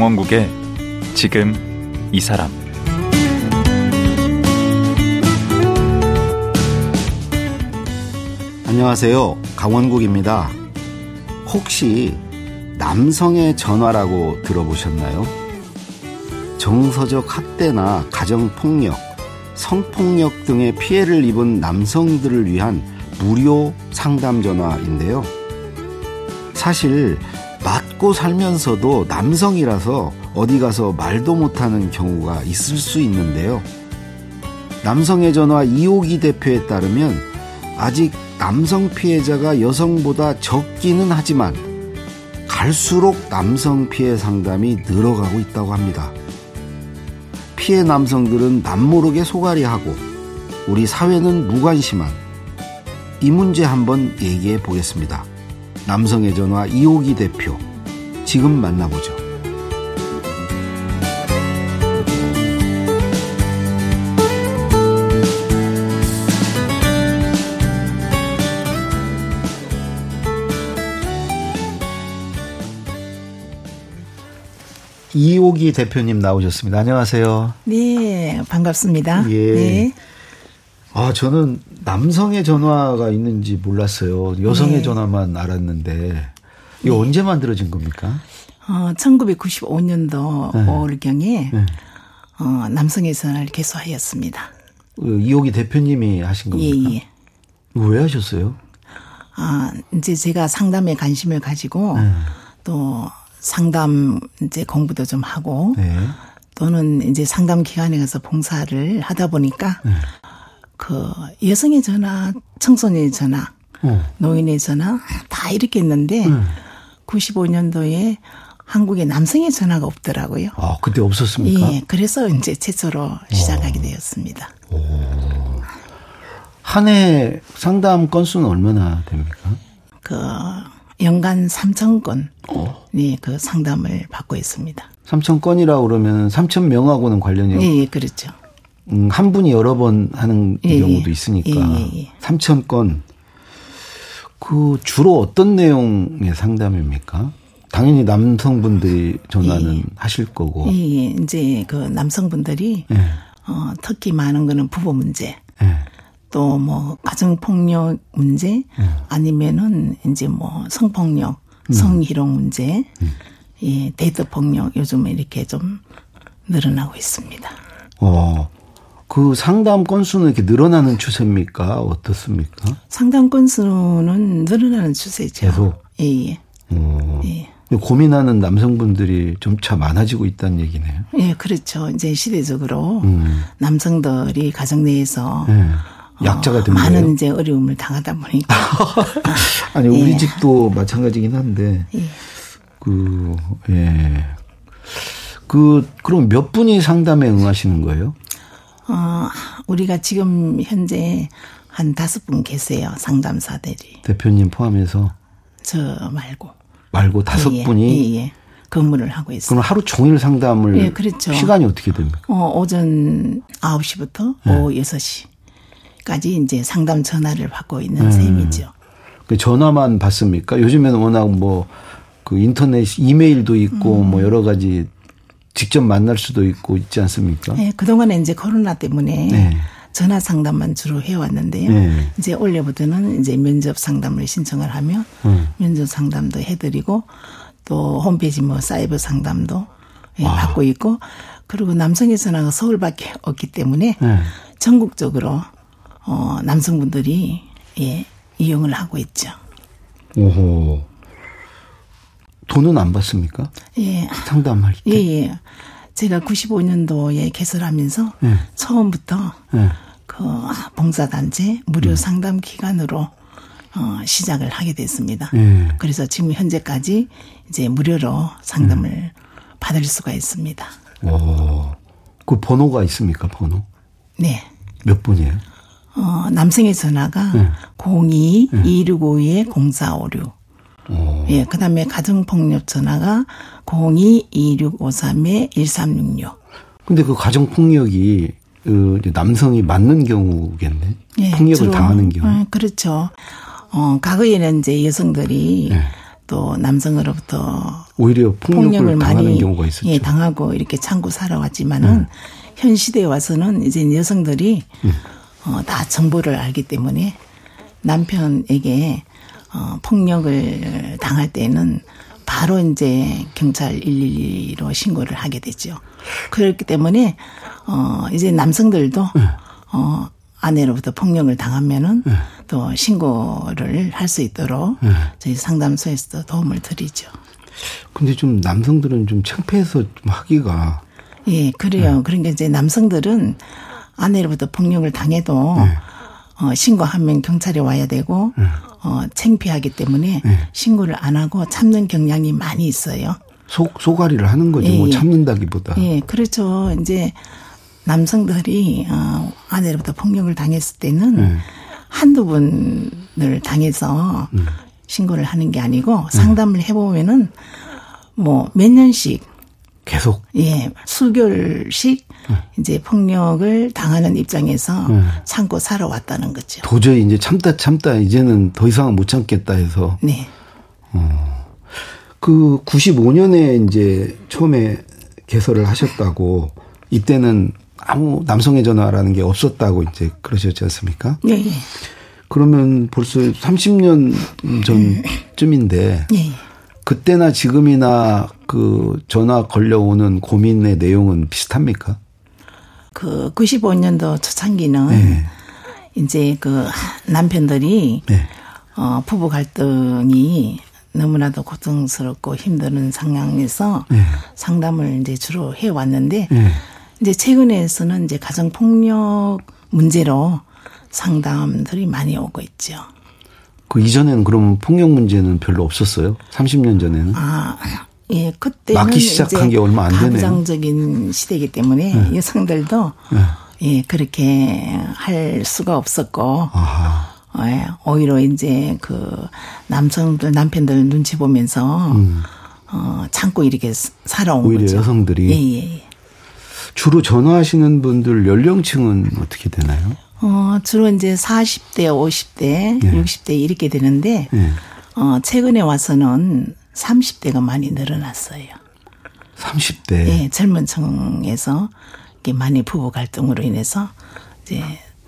강원국의 지금 이 사람 안녕하세요. 강원국입니다. 혹시 남성의 전화라고 들어보셨나요? 정서적 학대나 가정폭력, 성폭력 등의 피해를 입은 남성들을 위한 무료 상담 전화인데요. 사실 맞고 살면서도 남성이라서 어디 가서 말도 못하는 경우가 있을 수 있는데요. 남성의 전화 이호기 대표에 따르면 아직 남성 피해자가 여성보다 적기는 하지만 갈수록 남성 피해 상담이 늘어가고 있다고 합니다. 피해 남성들은 남모르게 소갈이하고 우리 사회는 무관심한 이 문제 한번 얘기해 보겠습니다. 남성의 전화 이호기 대표 지금 만나보죠. 이호기 대표님 나오셨습니다. 안녕하세요. 네, 반갑습니다. 예. 네. 아, 저는 남성의 전화가 있는지 몰랐어요. 여성의 네. 전화만 알았는데. 이거 언제 만들어진 겁니까? 어, 1995년도 네. 5월경에 네. 어, 남성의 전화를 개소하였습니다. 그 이호기 대표님이 하신 예, 겁니까? 예. 이거 왜 하셨어요? 아, 이제 제가 상담에 관심을 가지고 네. 또 상담 이제 공부도 좀 하고 네. 또는 이제 상담 기관에 가서 봉사를 하다 보니까 네. 그 여성의 전화, 청소년의 전화, 어. 노인의 전화 다 이렇게 했는데 네. 95년도에 한국에 남성의 전화가 없더라고요. 아, 그때 없었습니까? 예, 그래서 이제 최초로 시작하게 되었습니다. 한 해 상담 건수는 얼마나 됩니까? 그 연간 3천 건, 어. 네, 그 상담을 받고 있습니다. 3천 건이라 그러면 3천 명하고는 관련이 없- 예, 예, 그렇죠. 음, 한 분이 여러 번 하는 예, 경우도 예. 있으니까 예, 예, 예. 3천 건. 그 주로 어떤 내용의 상담입니까? 당연히 남성분들이 전화는 예. 하실 거고. 예, 예, 이제 그 남성분들이 예. 어, 특히 많은 거는 부부 문제, 예. 또뭐 가정 폭력 문제, 음. 아니면은 이제 뭐 성폭력, 음. 성희롱 문제, 예, 데이트 폭력 요즘에 이렇게 좀 늘어나고 있습니다. 어. 그 상담 건수는 이렇게 늘어나는 추세입니까? 어떻습니까? 상담 건수는 늘어나는 추세죠. 계속? 예, 예. 어. 예. 고민하는 남성분들이 점차 많아지고 있다는 얘기네요. 예, 그렇죠. 이제 시대적으로 음. 남성들이 가정 내에서 예. 약자가 어, 된 많은 거예요. 이제 어려움을 당하다 보니까 아니 우리 예. 집도 마찬가지긴 한데 예. 그 예. 그 그럼 몇 분이 상담에 응하시는 거예요? 어, 우리가 지금 현재 한 다섯 분 계세요. 상담사들이. 대표님 포함해서 저 말고. 말고 다섯 예, 예. 분이 예, 예. 근무를 하고 있어요. 그럼 하루 종일 상담을 예, 그렇죠. 시간이 어떻게 됩니까? 어, 오전 9시부터 네. 오후 6시까지 이제 상담 전화를 받고 있는 음. 셈이죠. 그 전화만 받습니까? 요즘에는 워낙 뭐 그 인터넷 이메일도 있고 음. 뭐 여러 가지 직접 만날 수도 있고 있지 않습니까? 예, 그동안에 이제 코로나 때문에 네. 전화 상담만 주로 해왔는데요. 네. 이제 올해부터는 이제 면접 상담을 신청을 하면 음. 면접 상담도 해드리고 또 홈페이지 뭐 사이버 상담도 예, 와. 받고 있고 그리고 남성의 전화가 서울밖에 없기 때문에 네. 전국적으로 어, 남성분들이 예, 이용을 하고 있죠. 오호. 돈은 안 받습니까? 예, 상담할 때. 예, 예. 제가 95년도에 개설하면서 네. 처음부터 네. 그 봉사단체 무료 상담 기관으로 어, 시작을 하게 됐습니다. 예. 그래서 지금 현재까지 이제 무료로 상담을 받을 수가 있습니다. 오. 그 번호가 있습니까? 번호? 네. 몇 번이에요? 어, 남성의 전화가 네. 02-2652-0456. 오. 예, 그 다음에 가정폭력 전화가 02-2653-1366. 근데 그 가정 폭력이 그 남성이 맞는 경우겠네. 예, 폭력을 주로, 당하는 경우. 어, 그렇죠. 어, 과거에는 이제 여성들이 네. 또 남성으로부터 오히려 폭력을, 폭력을 당하는 많이 경우가 있었죠. 네. 예, 당하고 이렇게 참고 살아왔지만은 현 시대에 와서는 이제 여성들이 음. 어, 다 정보를 알기 때문에 남편에게 어, 폭력을 당할 때는 바로 이제 경찰 112로 신고를 하게 되죠. 그렇기 때문에 어 이제 남성들도 네. 어 아내로부터 폭력을 당하면은 또 신고를 할 수 있도록 네. 저희 상담소에서도 도움을 드리죠. 근데 좀 남성들은 좀 창피해서 좀 하기가 예, 그래요. 네. 그러니까 이제 남성들은 아내로부터 폭력을 당해도 네. 어, 신고하면 경찰에 와야 되고 어, 창피하기 때문에 네. 신고를 안 하고 참는 경향이 많이 있어요. 속 소가리를 하는 거죠. 예, 뭐 예. 참는다기보다. 예, 그렇죠. 이제 남성들이 어, 아내로부터 폭력을 당했을 때는 네. 한두 번을 당해서 음. 신고를 하는 게 아니고 네. 상담을 해보면은 뭐 몇 년씩 계속 예, 수개월씩 이제 폭력을 당하는 입장에서 참고 살아왔다는 거죠. 도저히 이제 참다 참다 이제는 더 이상은 못 참겠다 해서 네. 그 95년에 이제 처음에 개설을 하셨다고 이때는 아무 남성의 전화라는 게 없었다고 이제 그러셨지 않습니까? 예, 예. 그러면 벌써 30년 전쯤인데 예, 예. 그때나 지금이나 그 전화 걸려오는 고민의 내용은 비슷합니까? 그 95년도 초창기는 네. 이제 그 남편들이 네. 어, 부부 갈등이 너무나도 고통스럽고 힘든 상황에서 네. 상담을 이제 주로 해 왔는데 네. 이제 최근에서는 이제 가정 폭력 문제로 상담들이 많이 오고 있죠. 그 이전에는 그러면 폭력 문제는 별로 없었어요? 30년 전에는? 아, 예, 그때는 막기 시작한 이제 게 얼마 안 되네요. 가부장적인 시대이기 때문에 여성들도 예, 그렇게 할 수가 없었고 아하. 예, 오히려 이제 그 남성들 남편들 눈치 보면서 어 참고 이렇게 스- 살아온 음. 오히려 거죠. 여성들이 예, 예, 예. 주로 전화하시는 분들 연령층은 어떻게 되나요? 어 주로 이제 40대, 50대, 60대 이렇게 되는데 예. 어 최근에 와서는 30대가 많이 늘어났어요. 30대. 예, 젊은 층에서 이게 많이 부부 갈등으로 인해서 이제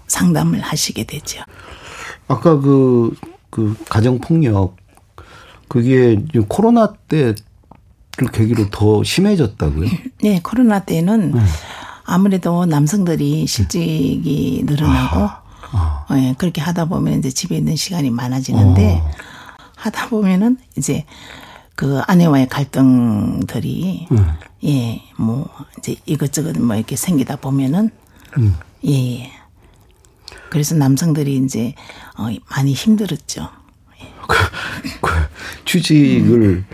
상담을 하시게 되죠. 아까 그, 그 가정폭력, 그게 코로나 때를 계기로 더 심해졌다고요? 네, 코로나 때는 아무래도 남성들이 실직이 늘어나고 예, 그렇게 하다 보면 이제 집에 있는 시간이 많아지는데 하다 보면은 이제 그 아내와의 갈등들이 예, 뭐 이제 이것저것 뭐 이렇게 생기다 보면은 예, 예. 그래서 남성들이 이제 어 많이 힘들었죠. 그 취직을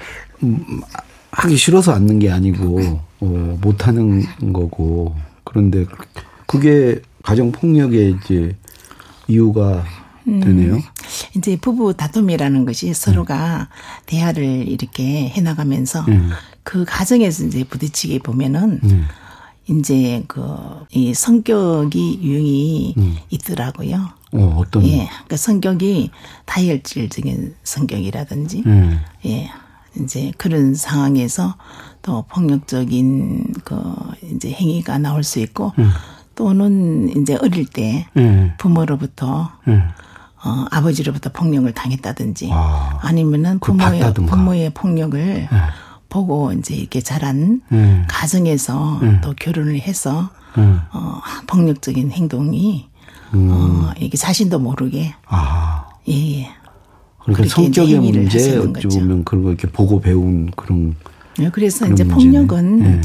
음, 하기 싫어서 앉는 게 아니고 어, 못 하는 거고 그런데 그게 가정 폭력의 이제 이유가 되네요. 이제 부부 다툼이라는 것이 서로가 대화를 이렇게 해나가면서 그 과정에서 이제 부딪히게 보면은 이제 그 이 성격이 유형이 있더라고요. 어, 어떤 예, 그 성격이 다혈질적인 성격이라든지 음. 예, 이제 그런 상황에서 또 폭력적인 그 이제 행위가 나올 수 있고 또는 이제 어릴 때 예. 부모로부터 예. 어, 아버지로부터 폭력을 당했다든지 아, 아. 니면은 그걸 부모의 봤다든가. 부모의 폭력을 보고 이제 이렇게 자란 예. 가정에서 또 결혼을 해서 예. 어, 폭력적인 행동이 음. 어, 이게 자신도 모르게 아. 예, 예. 그러니까 행위를 문제 어찌 거죠. 보면 그런 거 이렇게 보고 배운 그런 예, 그래서 그런 이제 문제네. 폭력은 예.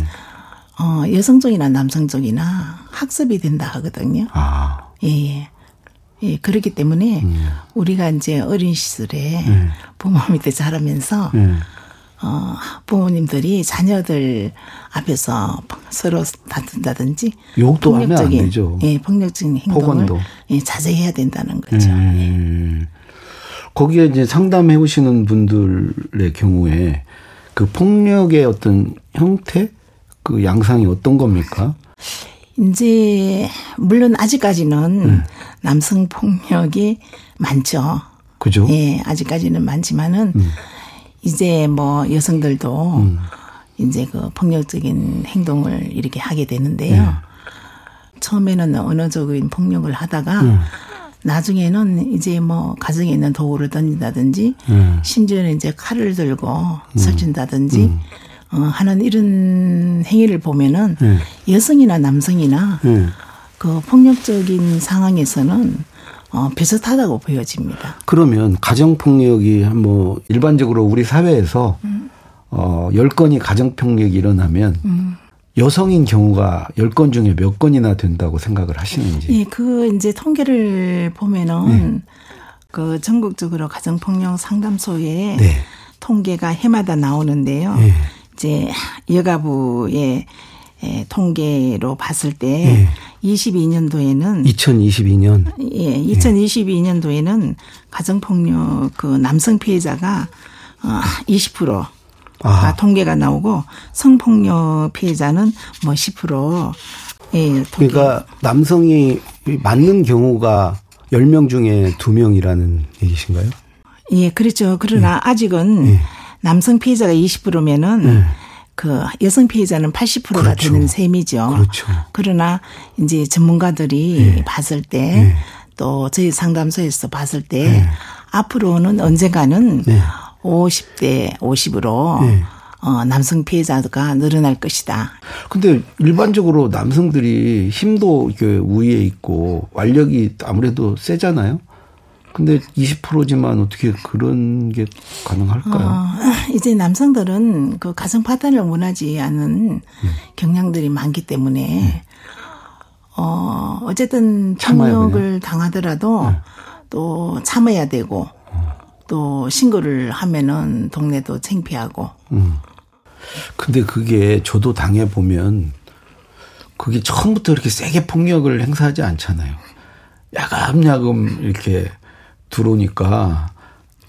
어, 여성적이나 남성적이나 학습이 된다 하거든요. 아. 예, 예. 예, 그렇기 때문에 음. 우리가 이제 어린 시절에 부모 밑에 자라면서 예. 어, 부모님들이 자녀들 앞에서 서로 다툰다든지 욕도 폭력적인. 예, 폭력적인 행동을 폭언도. 예, 자제해야 된다는 거죠. 음. 거기에 이제 상담해 오시는 분들의 경우에 그 폭력의 어떤 형태, 그 양상이 어떤 겁니까? 이제 물론 아직까지는 네. 남성 폭력이 많죠. 그죠? 예, 아직까지는 많지만은 이제 뭐 여성들도 음. 이제 그 폭력적인 행동을 이렇게 하게 되는데요. 네. 처음에는 언어적인 폭력을 하다가 음. 나중에는 이제 뭐 가정에 있는 도구를 던진다든지 음. 심지어는 이제 칼을 들고 설친다든지 어, 하는 이런 행위를 보면은 네. 여성이나 남성이나 네. 그 폭력적인 상황에서는 어, 비슷하다고 보여집니다. 그러면 가정폭력이 뭐 일반적으로 우리 사회에서 어, 10건이 가정폭력이 일어나면 여성인 경우가 10건 중에 몇 건이나 된다고 생각을 하시는지. 예, 그 이제 통계를 보면은 그 전국적으로 가정폭력 상담소에 네. 통계가 해마다 나오는데요. 예. 이제 여가부의 에, 통계로 봤을 때 네. 22년도에는 2022년 예, 2022년도에는 가정 폭력 그 남성 피해자가 어, 20%. 아하. 가 통계가 나오고 성폭력 피해자는 뭐 10%. 예, 통계. 그러니까 남성이 맞는 경우가 10명 중에 2명이라는 얘기신가요? 예, 그렇죠. 그러나 네. 아직은 남성 피해자가 20%면은 그 여성 피해자는 80%가 그렇죠. 되는 셈이죠. 그렇죠. 그러나 이제 전문가들이 봤을 때 또 저희 상담소에서 봤을 때 앞으로는 언젠가는 네. 50대 50으로 네. 어, 남성 피해자가 늘어날 것이다. 근데 일반적으로 남성들이 힘도 이렇게 우위에 있고 완력이 아무래도 세잖아요. 근데 20%지만 어떻게 그런 게 가능할까요? 어, 이제 남성들은 그 가정 파탄을 원하지 않는 경향들이 많기 때문에 어 어쨌든 폭력을 당하더라도 또 참아야 되고 또 신고를 하면은 동네도 창피하고. 근데 그게 저도 당해 보면 그게 처음부터 이렇게 세게 폭력을 행사하지 않잖아요. 야금야금 이렇게 들어오니까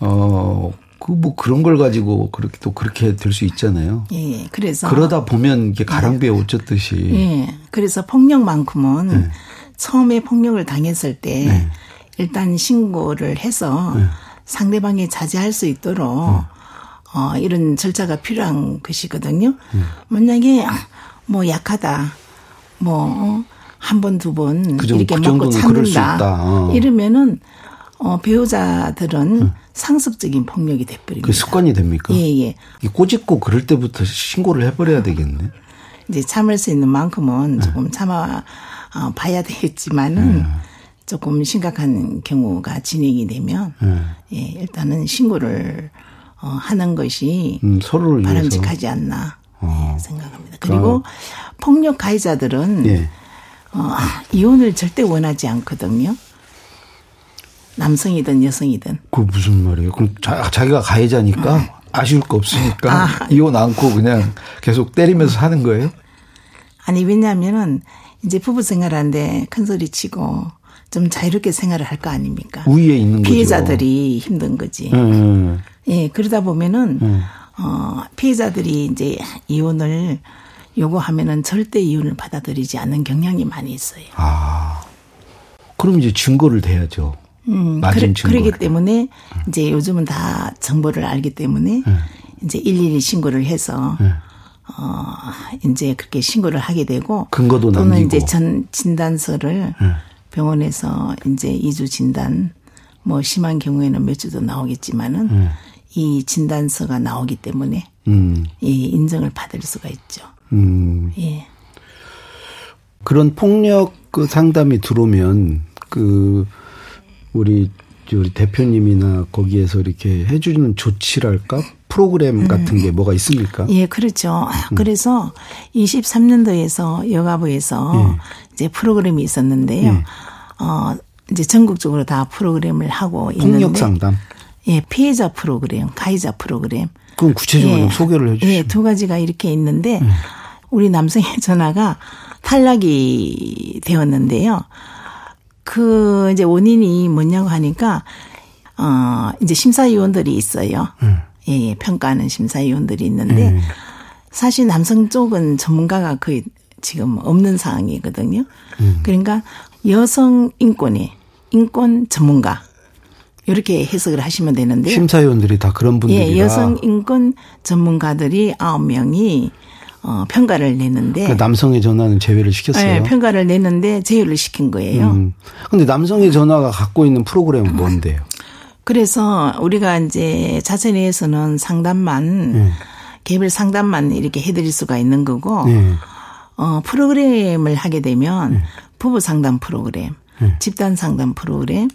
어 그 뭐 그런 걸 가지고 그렇게 또 그렇게 될 수 있잖아요. 예 그래서 그러다 보면 이게 가랑비에 옷 젖듯이 예 그래서 폭력만큼은 처음에 폭력을 당했을 때 일단 신고를 해서 상대방이 자제할 수 있도록 어, 이런 절차가 필요한 것이거든요. 만약에 뭐 약하다, 뭐 한 번 두번 그 이렇게 그 맞고 참는다. 어. 이러면은 어, 배우자들은 상습적인 폭력이 돼버립니다. 그 습관이 됩니까? 예, 예. 이 꼬집고 그럴 때부터 신고를 해버려야 되겠네. 이제 참을 수 있는 만큼은 네. 조금 참아 어, 봐야 되겠지만은 네. 조금 심각한 경우가 진행이 되면 네. 예, 일단은 신고를 어, 하는 것이 음, 서로를 위해서. 바람직하지 않나 어. 예, 생각합니다. 그리고 폭력 가해자들은 예. 어, 이혼을 절대 원하지 않거든요. 남성이든 여성이든. 그 무슨 말이에요? 그럼 자, 자기가 가해자니까 아쉬울 거 없으니까 아. 이혼 않고 그냥 계속 때리면서 사는 거예요? 아니 왜냐하면은 이제 부부 생활하는데 큰 소리 치고 좀 자유롭게 생활을 할 거 아닙니까? 우위에 있는 거죠. 피해자들이 힘든 거지. 음, 예, 그러다 보면은 어 피해자들이 이제 이혼을 요구하면은 절대 이혼을 받아들이지 않는 경향이 많이 있어요. 아. 그럼 이제 증거를 대야죠. 음, 맞은 증거를. 그러기 때문에 이제 요즘은 다 정보를 알기 때문에 이제 일일이 신고를 해서 어 이제 그렇게 신고를 하게 되고 근거도 또는 남기고. 이제 전 진단서를 병원에서 이제 이주 진단 뭐 심한 경우에는 몇 주도 나오겠지만은 이 진단서가 나오기 때문에 음, 이 인정을 받을 수가 있죠. 음. 예. 그런 폭력 그 상담이 들어오면 그 우리 저 우리 대표님이나 거기에서 이렇게 해주는 조치랄까 프로그램 같은 게 뭐가 있습니까? 예, 그렇죠. 음. 그래서 23년도에서 여가부에서 이제 프로그램이 있었는데요. 어, 이제 전국적으로 다 프로그램을 하고 있는데. 폭력 상담. 예, 피해자 프로그램, 가해자 프로그램. 그럼 구체적으로 좀 소개를 해 주시죠. 예, 두 가지가 이렇게 있는데 우리 남성의 전화가 탈락이 되었는데요. 그 이제 원인이 뭐냐고 하니까 어 이제 심사위원들이 있어요. 예, 예, 평가하는 심사위원들이 있는데 사실 남성 쪽은 전문가가 거의 지금 없는 상황이거든요. 그러니까 여성 인권의 인권 전문가 이렇게 해석을 하시면 되는데요. 심사위원들이 다 그런 분들이라. 예, 여성 인권 전문가들이 아홉 명이 어, 평가를 내는데 그러니까 남성의 전화는 제외를 시켰어요. 예, 평가를 내는데 제외를 시킨 거예요. 음. 근데 남성의 전화가 갖고 있는 프로그램은 뭔데요? 그래서 우리가 이제 자체 내에서는 상담만 네. 개별 상담만 이렇게 해드릴 수가 있는 거고 네. 어, 프로그램을 하게 되면 부부 상담 프로그램, 집단 상담 프로그램,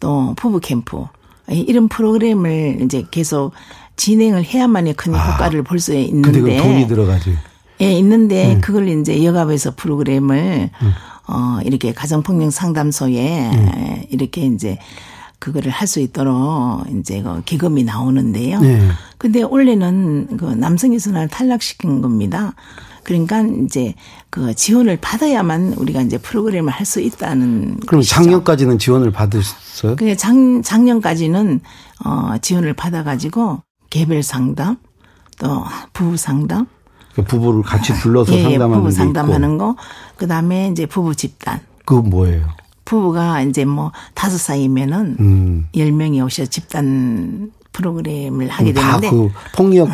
또 부부 캠프 이런 프로그램을 이제 계속 진행을 해야만이 큰 효과를 볼수 아, 근데 그 있는데 돈이 들어가지. 예, 있는데 그걸 이제 여가부에서 프로그램을 어 이렇게 가정폭력 상담소에 이렇게 이제 그거를 할 수 있도록 이제 그 기금이 나오는데요. 네. 근데 원래는 그 남성의 전화를 탈락시킨 겁니다. 그러니까 이제 그 지원을 받아야만 우리가 이제 프로그램을 할 수 있다는 그럼 것이죠. 작년까지는 지원을 받으셨어요? 그게 작, 작년까지는 어 지원을 받아 가지고 개별 상담 또 부부 상담 그 부부를 같이 불러서 예, 예, 상담하는 부부 게 상담하는 거, 그 다음에 이제 부부 집단. 그거 뭐예요? 부부가 이제 뭐 다섯 사이면은 음. 열 명이 오셔 집단 프로그램을 하게 다 되는데. 그 폭력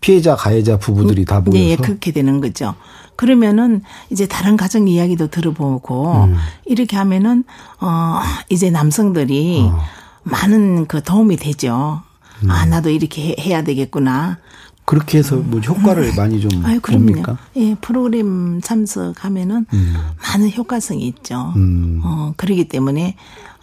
피해자 가해자 부부들이 다 모여서 예, 예, 그렇게 되는 거죠. 그러면은 이제 다른 가정 이야기도 들어보고 음. 이렇게 하면은 어 이제 남성들이 어. 많은 그 도움이 되죠. 음. 아 나도 이렇게 해- 해야 되겠구나. 그렇게 해서 뭐 효과를 많이 좀 아유. 봅니까? 예 프로그램 참석하면은 많은 효과성이 있죠. 음. 어 그러기 때문에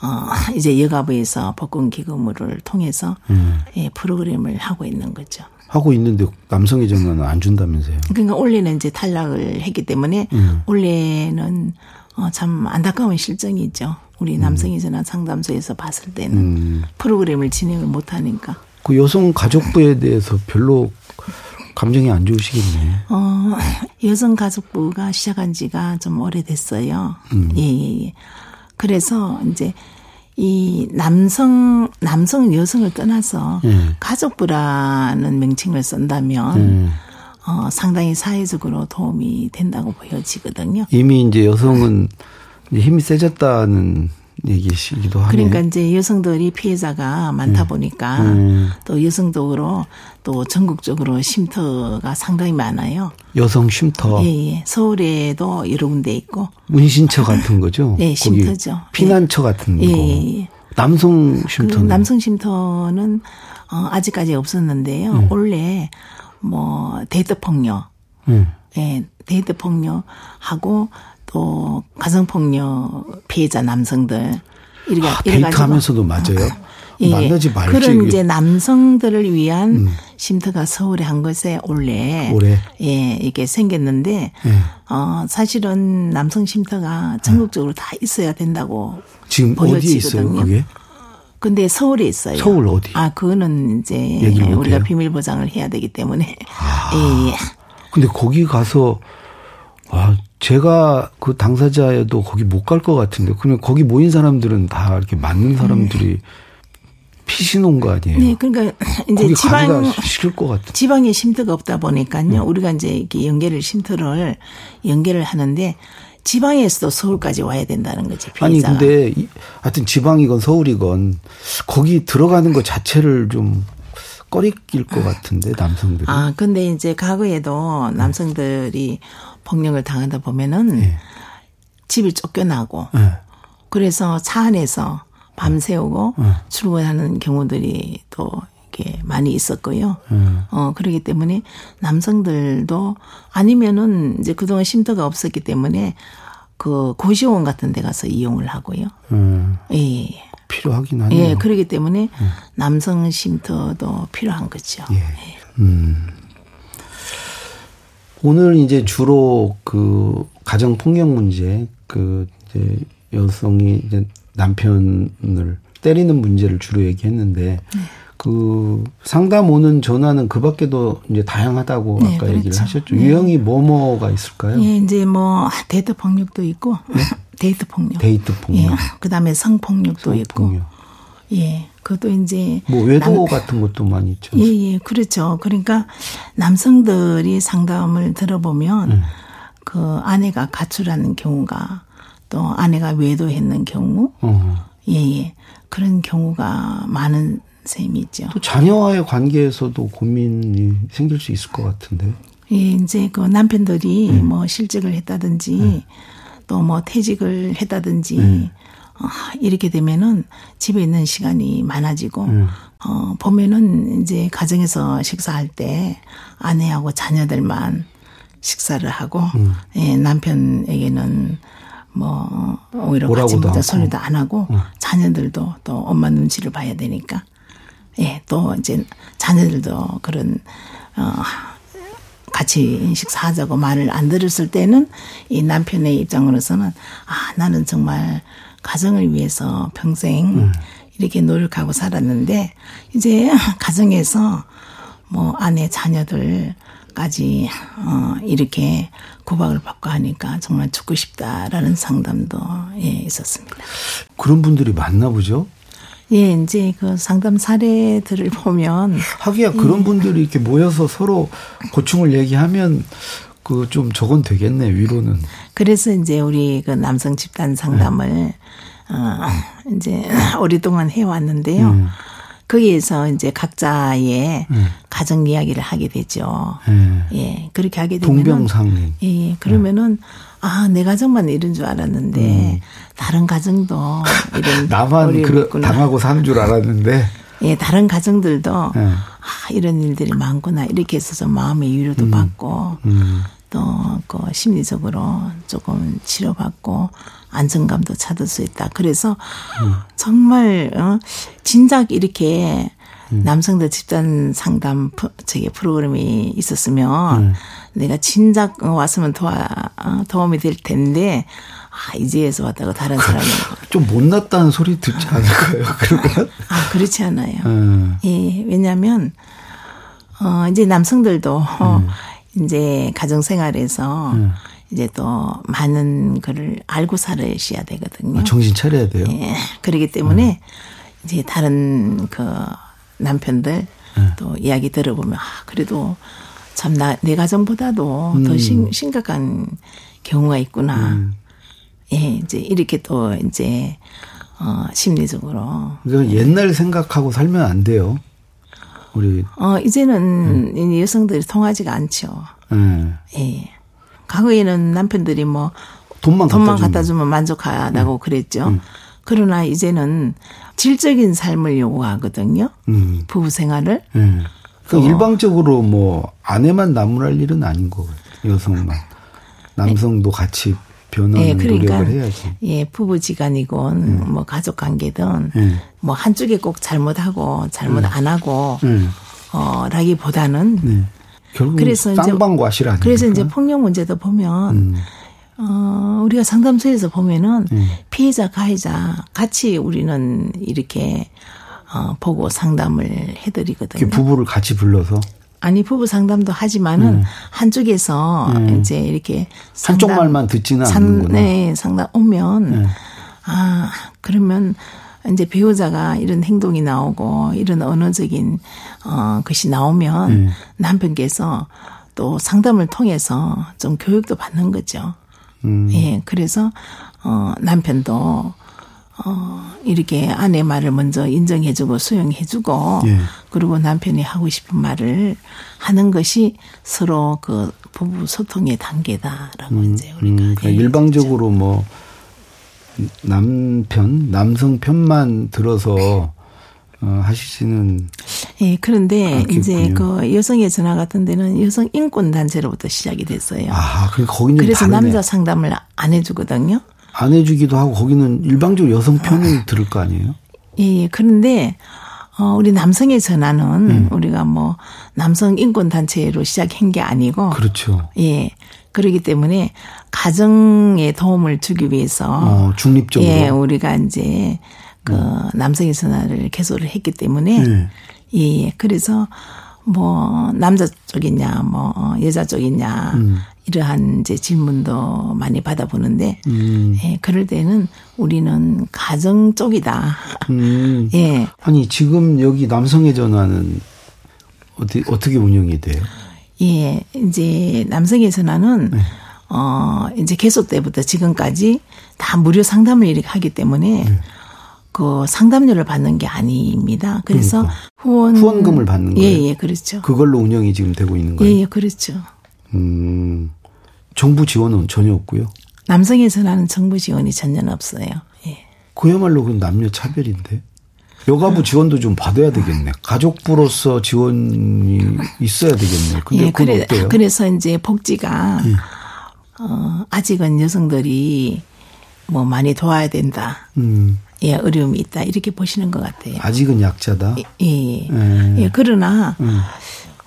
어 이제 여가부에서 복권 기금을 통해서 음. 예 프로그램을 하고 있는 거죠. 하고 있는데 남성의 전화는 안 준다면서요? 그러니까 올해는 이제 탈락을 했기 때문에 음. 올해는 어, 참 안타까운 실정이죠. 우리 남성의 전화 상담소에서 봤을 때는 음. 프로그램을 진행을 못 하니까. 그 여성 가족부에 대해서 별로 감정이 안 좋으시겠네. 어, 여성가족부가 시작한 지가 좀 오래됐어요. 음. 예, 예, 예. 그래서 이제 이 남성, 남성, 여성을 떠나서 예. 가족부라는 명칭을 쓴다면 음. 어, 상당히 사회적으로 도움이 된다고 보여지거든요. 이미 이제 여성은 이제 힘이 세졌다는 얘기시기도 하네. 그러니까 이제 여성들이 피해자가 많다 보니까 음. 또 여성적으로 또 전국적으로 쉼터가 상당히 많아요. 여성 쉼터, 예, 예. 서울에도 여러 군데 있고. 피신처 같은 거죠. 네, 쉼터죠. 피난처 같은 예, 거. 예, 예. 남성 그 쉼터는 남성 쉼터는 어, 아직까지 없었는데요. 음. 원래 뭐 데이트 폭력, 예. 예, 데이트 폭력하고 또 가정 폭력 피해자 남성들 이렇게 아, 데이트하면서도 맞아요. 예, 만나지 말지. 그런. 음. 이제 남성들을 위한 쉼터가 서울에 한 것에 올해 올해? 예 이게 생겼는데 예. 어 사실은 남성 쉼터가 전국적으로 다 있어야 된다고 지금 어디에 있어요, 보여지거든요. 그게? 근데 서울에 있어요. 서울 어디? 아 그거는 이제 우리가? 비밀 보장을 해야 되기 때문에 아. 예, 예. 근데 거기 가서 아 제가 그 당사자여도 거기 못 갈 것 같은데 그러면 거기 모인 사람들은 다 이렇게 맞는 사람들이 피신 온 거 아니에요? 네, 그러니까 이제 지방 싫을 것 같아. 지방에 쉼터가 없다 보니까요. 네. 우리가 이제 이렇게 연계를 쉼터를 연계를 하는데 지방에서도 서울까지 와야 된다는 거지. 아니 피해자가. 근데 이- 하여튼 지방이건 서울이건 거기 들어가는 것 자체를 좀 꺼리낄 것 같은데 남성들이. 아, 근데 이제 과거에도 남성들이 폭력을 당하다 보면은 예. 집을 쫓겨나고 예. 그래서 차 안에서 밤새우고 네. 출근하는 경우들이 또 이렇게 많이 있었고요. 네. 어, 그러기 때문에 남성들도 아니면은 이제 그동안 쉼터가 없었기 때문에 그 고시원 같은 데 가서 이용을 하고요. 음, 예. 예. 필요하긴 하네요. 예, 그러기 때문에 남성 쉼터도 필요한 거죠. 예. 오늘 이제 주로 그 가정 폭력 문제, 그 이제 여성이 이제 남편을 때리는 문제를 주로 얘기했는데 그 상담 오는 전화는 그 밖에도 이제 다양하다고 네, 아까 얘기를 그렇죠. 하셨죠. 유형이 뭐뭐가 있을까요? 예, 이제 뭐 데이트 폭력도 있고 데이트 폭력. 데이트 폭력, 예. 그다음에 성폭력도 있고. 폭력. 예. 그것도 이제 뭐 외도 남- 같은 것도 많이 있죠. 예, 예, 그렇죠. 그러니까 남성들이 상담을 들어보면 음. 그 아내가 가출하는 경우가 또 아내가 외도했는 경우 어. 예, 예. 그런 경우가 많은 셈이 있죠. 또 자녀와의 관계에서도 고민이 생길 수 있을 것 같은데. 예, 이제 그 남편들이 음. 뭐 실직을 했다든지 음. 또 뭐 퇴직을 했다든지 음. 어, 이렇게 되면은 집에 있는 시간이 많아지고 음. 어 보면은 이제 가정에서 식사할 때 아내하고 자녀들만 식사를 하고 음. 예, 남편에게는 뭐 오히려 같이 먹자 소리도 안 하고 음. 자녀들도 또 엄마 눈치를 봐야 되니까 예, 또 이제 자녀들도 그런 어 같이 식사하자고 말을 안 들었을 때는 이 남편의 입장으로서는 아 나는 정말 가정을 위해서 평생 음. 이렇게 노력하고 살았는데 이제 가정에서 뭐 아내 자녀들까지 어 이렇게 구박을 받고 하니까 정말 죽고 싶다라는 상담도 예 있었습니다. 그런 분들이 많나 보죠? 예, 이제 그 상담 사례들을 보면 하기야 그런 예. 분들이 이렇게 모여서 서로 고충을 얘기하면 그 좀 저건 되겠네 위로는. 그래서 이제 우리 그 남성 집단 상담을 네. 어 이제 오랫동안 해왔는데요. 음. 거기에서 이제 각자의 음. 가정 이야기를 하게 되죠. 음. 예, 그렇게 하게 되면 동병상련. 예, 그러면은 아, 내 가정만 이런 줄 알았는데 음. 다른 가정도 이런 나만 그 당하고 사는 줄 알았는데 예, 다른 가정들도 네. 아, 이런 일들이 많구나 이렇게 있어서 마음의 위로도 음. 받고 음. 또 그 심리적으로 조금 치료받고 안정감도 찾을 수 있다. 그래서 음. 정말 어 진작 이렇게 음. 남성들 집단 상담 저기 프로그램이 있었으면 음. 내가 진작 왔으면 도와 어, 도움이 될 텐데 아, 이제에서 왔다고 다른 사람이 좀 못났다는 소리 듣지 않을까요? 그러면 아 그렇지 않아요. 음. 예, 왜냐하면 어 이제 남성들도 어, 음. 이제 가정 생활에서 음. 이제 또 많은 거를 알고 살아야 되거든요. 아, 정신 차려야 돼요. 예, 그러기 때문에 이제 다른 그 남편들 네. 또 이야기 들어보면 아 그래도 참 나 내 가정보다도 음. 더 심, 심각한 경우가 있구나. 음. 예, 이제 이렇게 또 이제 어 심리적으로. 그러니까 옛날 생각하고 살면 안 돼요. 우리 어 이제는 음. 여성들이 통하지가 않죠. 음. 예. 과거에는 남편들이 뭐 돈만, 돈만 갖다, 주면 만족하다고 음. 그랬죠. 음. 그러나 이제는 질적인 삶을 요구하거든요. 음. 부부 생활을. 음. 그 일방적으로 뭐 아내만 나무랄 일은 아닌 거 같아요. 여성만. 남성도 같이 변하는 예, 그러니까, 노력을 해야지. 예, 부부지간이건 음. 뭐 가족 관계든 음. 뭐 한쪽에 꼭 잘못하고 잘못 음. 안 하고 어 라기보다는 네. 결국 그래서 쌍방과실 아니에 그래서 이제 폭력 문제도 보면 어, 우리가 상담소에서 보면은 음. 피해자, 가해자 같이 우리는 이렇게 어, 보고 상담을 해드리거든요. 부부를 같이 불러서? 아니 부부 상담도 하지만은 음. 한쪽에서 음. 이제 이렇게 상담, 한쪽 말만 듣지는 않는구나. 네, 상담 오면 음. 아 그러면 이제 배우자가 이런 행동이 나오고 이런 언어적인 어 것이 나오면 음. 남편께서 또 상담을 통해서 좀 교육도 받는 거죠. 음. 예, 그래서 어 남편도 어 이렇게 아내 말을 먼저 인정해주고 수용해주고 예. 그리고 남편이 하고 싶은 말을 하는 것이 서로 그 부부 소통의 단계다라고 음, 이제 우리가 음, 그러니까 일방적으로 뭐 남편 남성 편만 들어서 어, 하시지는. 예, 그런데 않겠군요. 이제 그 여성의 전화 같은 데는 여성 인권 단체로부터 시작이 됐어요. 아, 그 거기는 그래서 다르네. 남자 상담을 안 해주거든요. 안 해주기도 하고 거기는 일방적으로 여성 편을 아. 들을 거 아니에요? 예, 예. 그런데 어, 우리 남성의 전화는 음. 우리가 뭐 남성 인권 단체로 시작한 게 아니고. 그렇죠. 예. 그러기 때문에 가정에 도움을 주기 위해서. 어, 중립적으로. 예, 우리가 이제 그 음. 남성의 전화를 개소를 했기 때문에 네. 예, 그래서 뭐 남자 쪽이냐 뭐 여자 쪽이냐 음. 이러한 이제 질문도 많이 받아보는데 음. 예, 그럴 때는 우리는 가정 쪽이다. 음. 예. 아니 지금 여기 남성의 전화는 어디 어떻게 운영이 돼요? 예, 이제 남성의 전화는 네. 어 이제 개소 때부터 지금까지 다 무료 상담을 이렇게 하기 때문에. 네. 그 상담료를 받는 게 아닙니다. 그래서 그러니까. 후원 후원금을 받는 거예요? 예, 예, 그렇죠. 그걸로 운영이 지금 되고 있는 거예요. 예, 예, 그렇죠. 음, 정부 지원은 전혀 없고요. 남성에 전하는 정부 지원이 전혀 없어요. 예. 그야말로 그 남녀 차별인데. 여가부 지원도 좀 받아야 되겠네. 가족부로서 지원이 있어야 되겠네. 근데 예, 그래, 어때요? 그래서 이제 복지가 어, 아직은 여성들이 뭐 많이 도와야 된다. 음, 예, 어려움이 있다. 이렇게 보시는 것 같아요. 아직은 약자다. 예, 예. 음. 예, 그러나,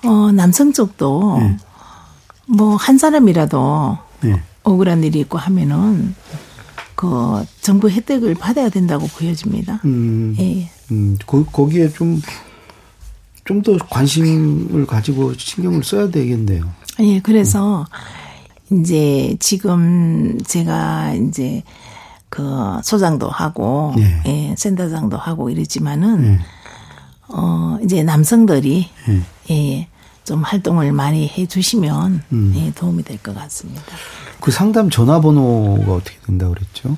어, 남성 쪽도 뭐한 사람이라도 네. 억울한 일이 있고 하면은 그 정부 혜택을 받아야 된다고 보여집니다. 음, 예. 음, 거, 거기에 좀, 좀 더 관심을 가지고 신경을 써야 되겠네요. 예, 그래서 이제 지금 제가 이제 그 소장도 하고 네. 예, 센터장도 하고 이러지만은 어 이제 남성들이 예, 좀 활동을 많이 해 주시면 예, 도움이 될 것 같습니다. 그 상담 전화번호가 어떻게 된다 그랬죠?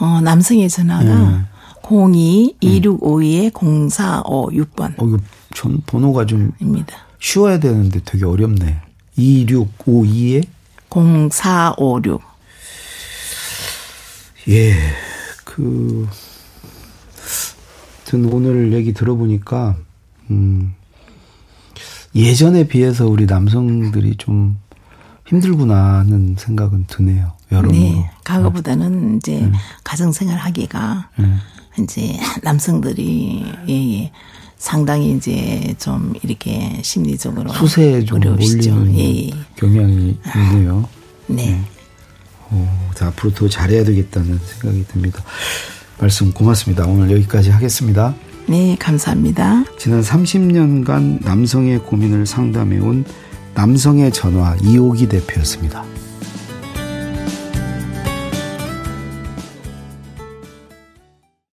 어 남성의 전화가 02-2652-0456번입니다. 어, 전 번호가 좀 쉬워야 되는데 되게 어렵네. 2652에 0456. 예, 그, 하여튼 오늘 얘기 들어보니까, 음, 예전에 비해서 우리 남성들이 좀 힘들구나 하는 생각은 드네요. 여러모로. 네, 과거보다는 이제 가정생활 하기가 이제 남성들이 예, 예, 상당히 이제 좀 이렇게 심리적으로 수세에 좀 어려우시죠. 몰리는 예, 예. 경향이 있네요. 네. 어, 자, 앞으로 더 잘해야 되겠다는 생각이 듭니다. 말씀 고맙습니다. 오늘 여기까지 하겠습니다. 네, 감사합니다. 지난 30년간 남성의 고민을 상담해온 남성의 전화 이호기 대표였습니다.